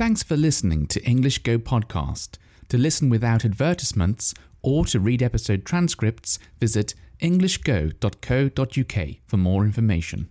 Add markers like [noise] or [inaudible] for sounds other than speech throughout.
Thanks for listening to English Go Podcast. To listen without advertisements or to read episode transcripts, visit englishgo.co.uk for more information.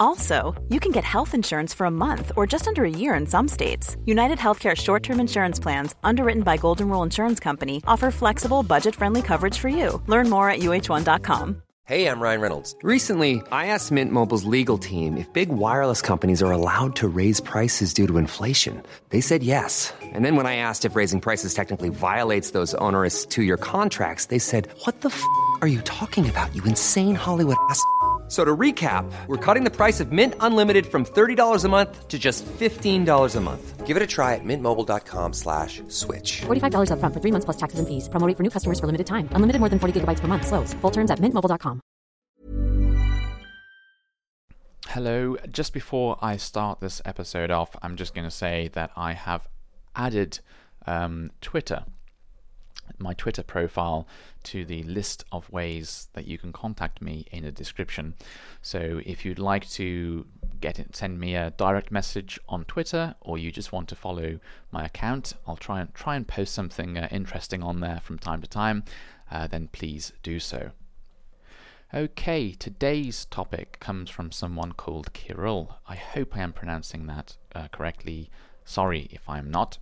Also, you can get health insurance for a month or just under a year in some states. United Healthcare short term insurance plans, underwritten by Golden Rule Insurance Company, offer flexible, budget friendly coverage for you. Learn more at uh1.com. Hey, I'm Ryan Reynolds. Recently, I asked Mint Mobile's legal team if big wireless companies are allowed to raise prices due to inflation. They said yes. And then when I asked if raising prices technically violates those onerous two year contracts, they said, What the f are you talking about, you insane Hollywood ass? F- So to recap, we're cutting the price of Mint Unlimited from $30 a month to just $15 a month. Give it a try at mintmobile.com slash switch. $45 upfront for three months plus taxes and fees. Promo rate for new customers for limited time. Unlimited more than 40 gigabytes per month. Slows. Full terms at mintmobile.com. Hello. Just before I start this episode off, I'm just going to say that I have added um, Twitter, my Twitter profile, to the list of ways that you can contact me in the description. So if you'd like to get it, send me a direct message on Twitter, or you just want to follow my account, I'll try and try and post something uh, interesting on there from time to time. Uh, then please do so. Okay, today's topic comes from someone called Kirill. I hope I am pronouncing that uh, correctly. Sorry if I am not.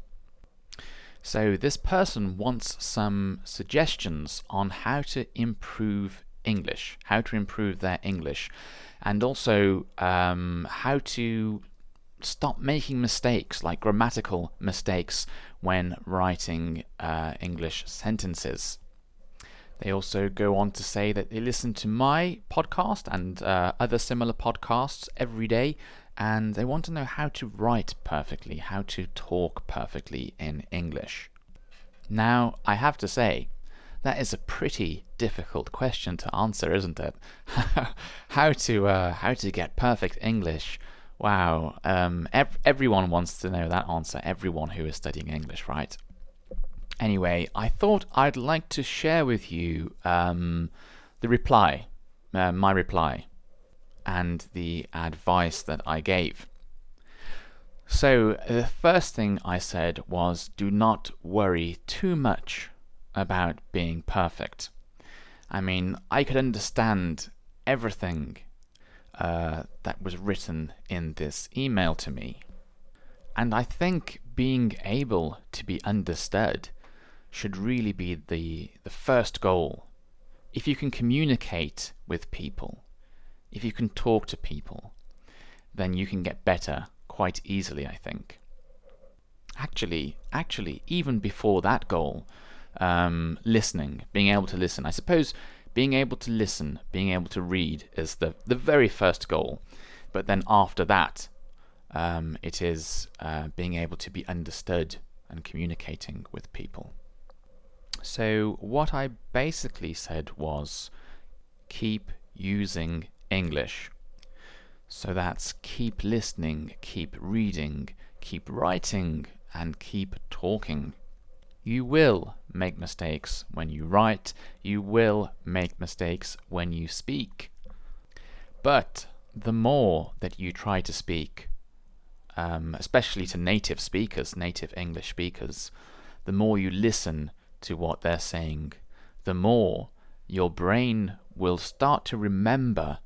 So, this person wants some suggestions on how to improve English, how to improve their English, and also um, how to stop making mistakes like grammatical mistakes when writing uh, English sentences. They also go on to say that they listen to my podcast and uh, other similar podcasts every day, and they want to know how to write perfectly, how to talk perfectly in English. Now, I have to say, that is a pretty difficult question to answer, isn't it? [laughs] how to uh, how to get perfect English? Wow, um, ev- everyone wants to know that answer. Everyone who is studying English, right? Anyway, I thought I'd like to share with you um, the reply, uh, my reply, and the advice that I gave. So, the first thing I said was do not worry too much about being perfect. I mean, I could understand everything uh, that was written in this email to me. And I think being able to be understood should really be the, the first goal. If you can communicate with people, if you can talk to people, then you can get better quite easily, I think. Actually, actually, even before that goal, um, listening, being able to listen, I suppose being able to listen, being able to read is the, the very first goal. But then after that, um, it is uh, being able to be understood and communicating with people. So, what I basically said was keep using English. So that's keep listening, keep reading, keep writing, and keep talking. You will make mistakes when you write, you will make mistakes when you speak. But the more that you try to speak, um, especially to native speakers, native English speakers, the more you listen to what they're saying, the more your brain will start to remember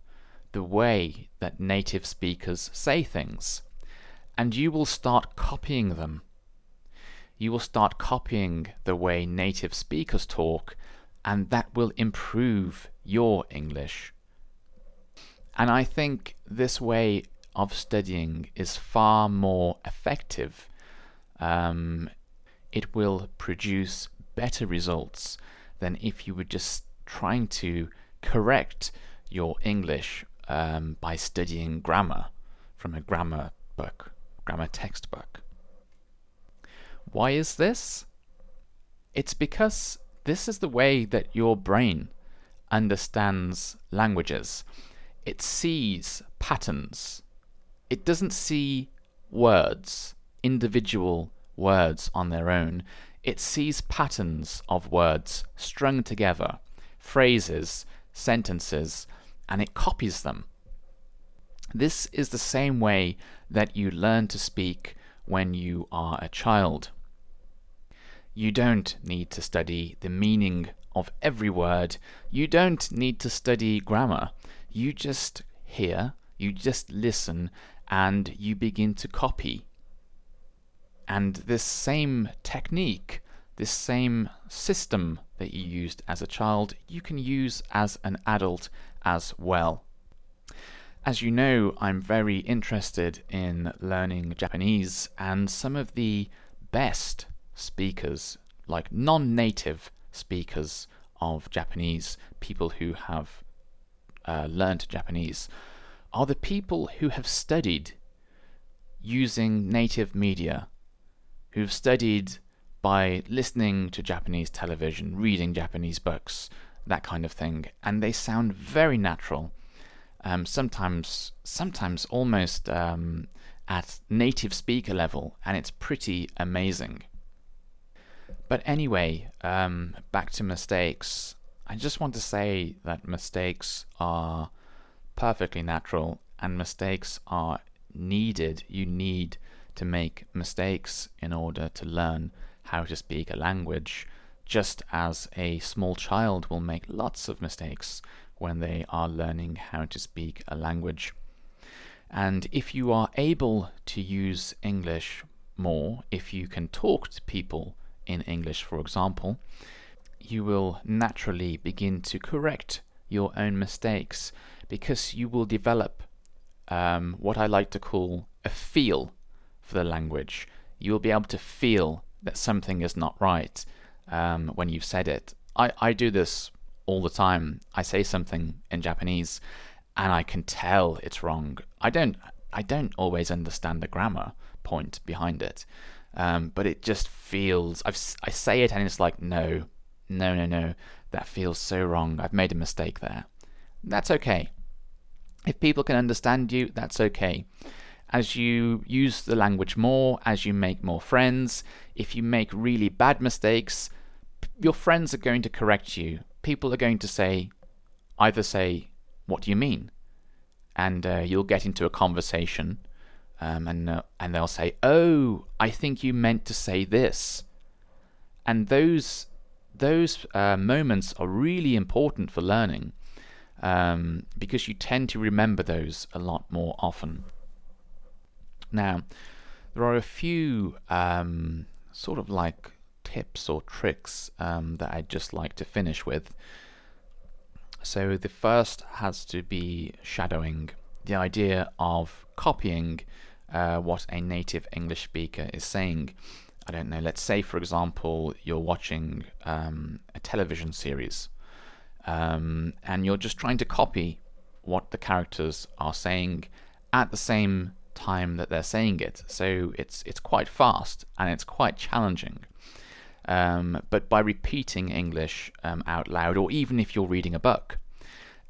the way that native speakers say things. And you will start copying them. You will start copying the way native speakers talk, and that will improve your English. And I think this way of studying is far more effective. Um, it will produce better results than if you were just trying to correct your English um, by studying grammar from a grammar book, grammar textbook. Why is this? It's because this is the way that your brain understands languages. it sees patterns. It doesn't see words, individual words on their own. It sees patterns of words strung together, phrases, sentences, and it copies them. This is the same way that you learn to speak when you are a child. You don't need to study the meaning of every word. You don't need to study grammar. You just hear, you just listen, and you begin to copy. And this same technique, this same system that you used as a child, you can use as an adult as well. As you know, I'm very interested in learning Japanese, and some of the best speakers, like non native speakers of Japanese, people who have uh, learned Japanese, are the people who have studied using native media, who've studied by listening to Japanese television, reading Japanese books, that kind of thing, and they sound very natural. Um, sometimes, sometimes almost um, at native speaker level, and it's pretty amazing. But anyway, um, back to mistakes. I just want to say that mistakes are perfectly natural and mistakes are needed. You need to make mistakes in order to learn how to speak a language, just as a small child will make lots of mistakes when they are learning how to speak a language. And if you are able to use English more, if you can talk to people in English, for example, you will naturally begin to correct your own mistakes because you will develop um, what I like to call a feel for the language. You will be able to feel that something is not right um, when you've said it. I, I do this all the time. I say something in Japanese and I can tell it's wrong. I don't I don't always understand the grammar point behind it. Um, but it just feels I've, I say it and it's like no, no, no, no. That feels so wrong. I've made a mistake there. That's okay. If people can understand you, that's okay. As you use the language more, as you make more friends, if you make really bad mistakes, your friends are going to correct you. People are going to say, either say, What do you mean? And uh, you'll get into a conversation, um, and, uh, and they'll say, Oh, I think you meant to say this. And those those uh, moments are really important for learning um, because you tend to remember those a lot more often. Now, there are a few um, sort of like tips or tricks um, that I'd just like to finish with. So, the first has to be shadowing the idea of copying uh, what a native English speaker is saying. I don't know, let's say, for example, you're watching um, a television series um, and you're just trying to copy what the characters are saying at the same time that they're saying it. So it's it's quite fast and it's quite challenging. Um, but by repeating English um, out loud, or even if you're reading a book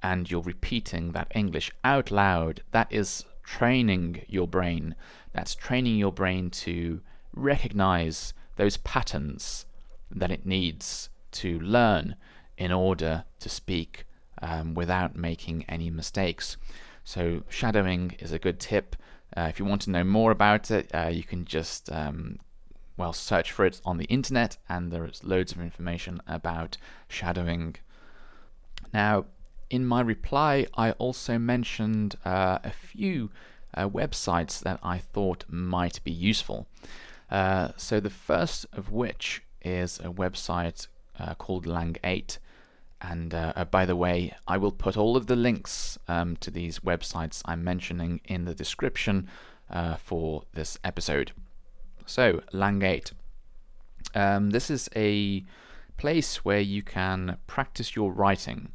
and you're repeating that English out loud, that is training your brain. That's training your brain to recognize those patterns that it needs to learn in order to speak um, without making any mistakes. So, shadowing is a good tip. Uh, if you want to know more about it, uh, you can just um, well search for it on the internet, and there's loads of information about shadowing. Now, in my reply, I also mentioned uh, a few uh, websites that I thought might be useful. Uh, so, the first of which is a website uh, called Lang8. And uh, uh, by the way, I will put all of the links um, to these websites I'm mentioning in the description uh, for this episode. So, Lang8. Um, this is a place where you can practice your writing.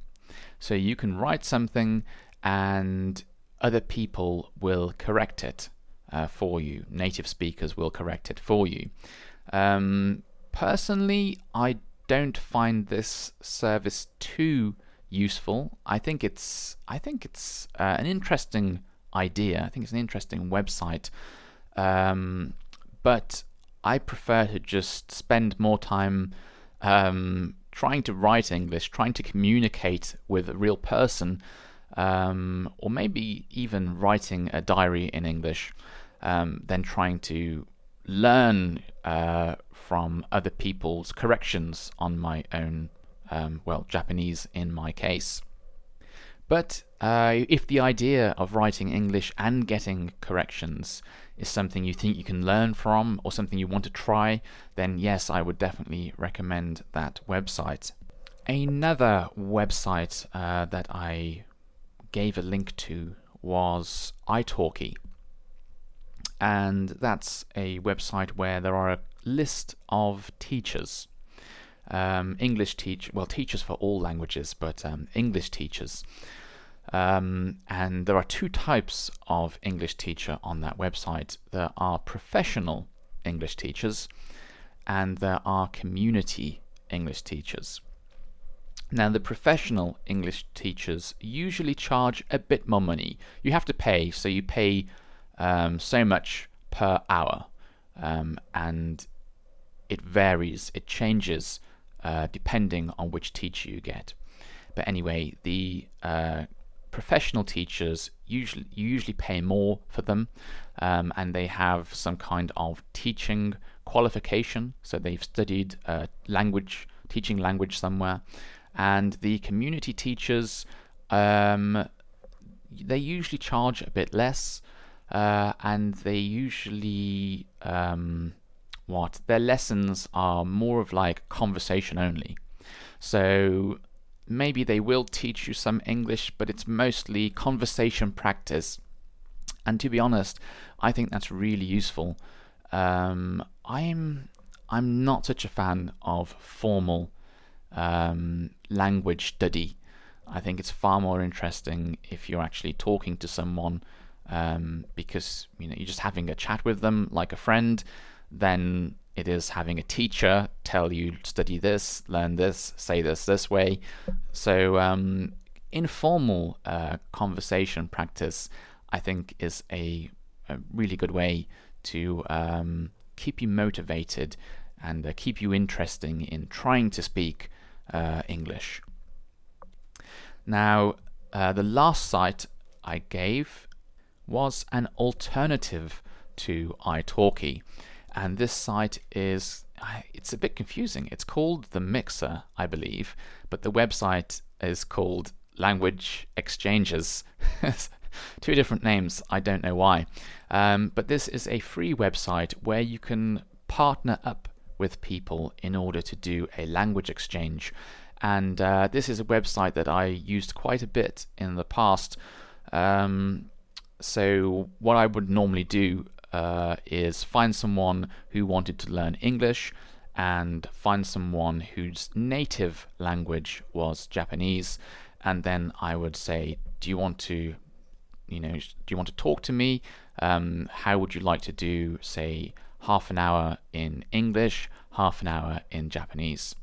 So, you can write something and other people will correct it uh, for you. Native speakers will correct it for you. Um, personally, I don't find this service too useful. I think it's I think it's uh, an interesting idea. I think it's an interesting website. Um, but I prefer to just spend more time um, trying to write English, trying to communicate with a real person, um, or maybe even writing a diary in English, um, than trying to learn uh, from other people's corrections on my own, um, well, Japanese in my case. But uh, if the idea of writing English and getting corrections is something you think you can learn from or something you want to try, then yes, I would definitely recommend that website. Another website uh, that I gave a link to was italki. And that's a website where there are a list of teachers. Um, English teach well teachers for all languages, but um, English teachers um, and there are two types of English teacher on that website. There are professional English teachers and there are community English teachers. Now, the professional English teachers usually charge a bit more money. You have to pay, so you pay um, so much per hour, um, and it varies, it changes uh, depending on which teacher you get. But anyway, the uh, professional teachers usually usually pay more for them, um, and they have some kind of teaching qualification. So they've studied uh, language, teaching language somewhere, and the community teachers um, they usually charge a bit less, uh, and they usually um, what their lessons are more of like conversation only. So maybe they will teach you some English, but it's mostly conversation practice. And to be honest, I think that's really useful. Um, I'm I'm not such a fan of formal um, language study. I think it's far more interesting if you're actually talking to someone um, because you know you're just having a chat with them like a friend. Then it is having a teacher tell you study this, learn this, say this this way. So um, informal uh, conversation practice, I think, is a, a really good way to um, keep you motivated and uh, keep you interesting in trying to speak uh, English. Now, uh, the last site I gave was an alternative to italki and this site is it's a bit confusing. It's called the Mixxer, I believe, but the website is called Language Exchanges. [laughs] Two different names. I don't know why. Um, but this is a free website where you can partner up with people in order to do a language exchange. And uh, this is a website that I used quite a bit in the past. Um, so, what I would normally do uh, is find someone who wanted to learn English and find someone whose native language was Japanese, and then I would say, "Do you want to, you know, do you want to talk to me? Um, how would you like to do, say, half an hour in English, half an hour in Japanese?"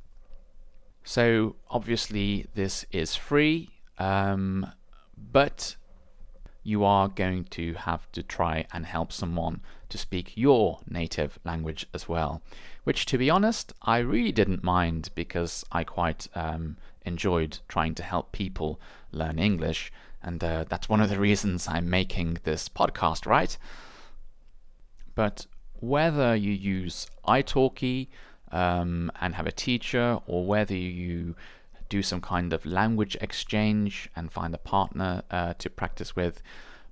So obviously this is free, um, but you are going to have to try and help someone to speak your native language as well. Which, to be honest, I really didn't mind because I quite um, enjoyed trying to help people learn English, and uh, that's one of the reasons I'm making this podcast, right? But whether you use italki um, and have a teacher, or whether you do some kind of language exchange and find a partner uh, to practice with,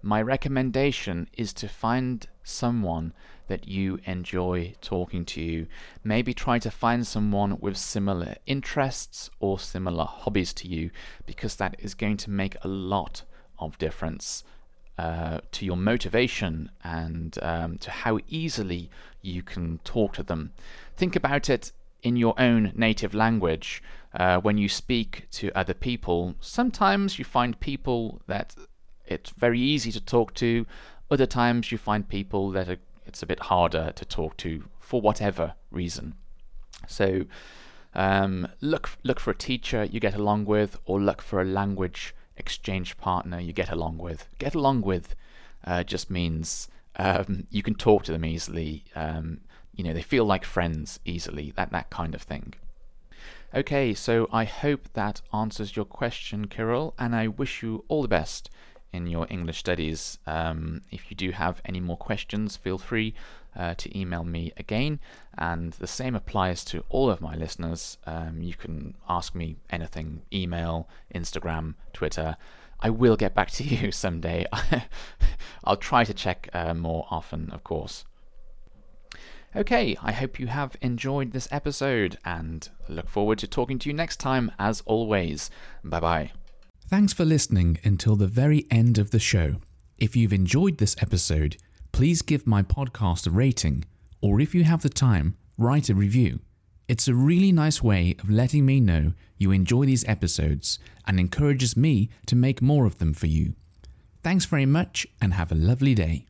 my recommendation is to find someone that you enjoy talking to. Maybe try to find someone with similar interests or similar hobbies to you, because that is going to make a lot of difference uh, to your motivation and um, to how easily you can talk to them. Think about it in your own native language. Uh, when you speak to other people, sometimes you find people that it's very easy to talk to. Other times you find people that are, it's a bit harder to talk to for whatever reason. So Um, look look for a teacher you get along with, or look for a language exchange partner you get along with. Get along with uh, just means um, you can talk to them easily. Um, you know, they feel like friends easily. That that kind of thing. Okay, so I hope that answers your question, Kirill, and I wish you all the best in your English studies. Um, if you do have any more questions, feel free uh, to email me again. And the same applies to all of my listeners. Um, you can ask me anything email, Instagram, Twitter. I will get back to [laughs] you someday. [laughs] I'll try to check uh, more often, of course. Okay, I hope you have enjoyed this episode and look forward to talking to you next time as always. Bye bye. Thanks for listening until the very end of the show. If you've enjoyed this episode, please give my podcast a rating, or if you have the time, write a review. It's a really nice way of letting me know you enjoy these episodes and encourages me to make more of them for you. Thanks very much and have a lovely day.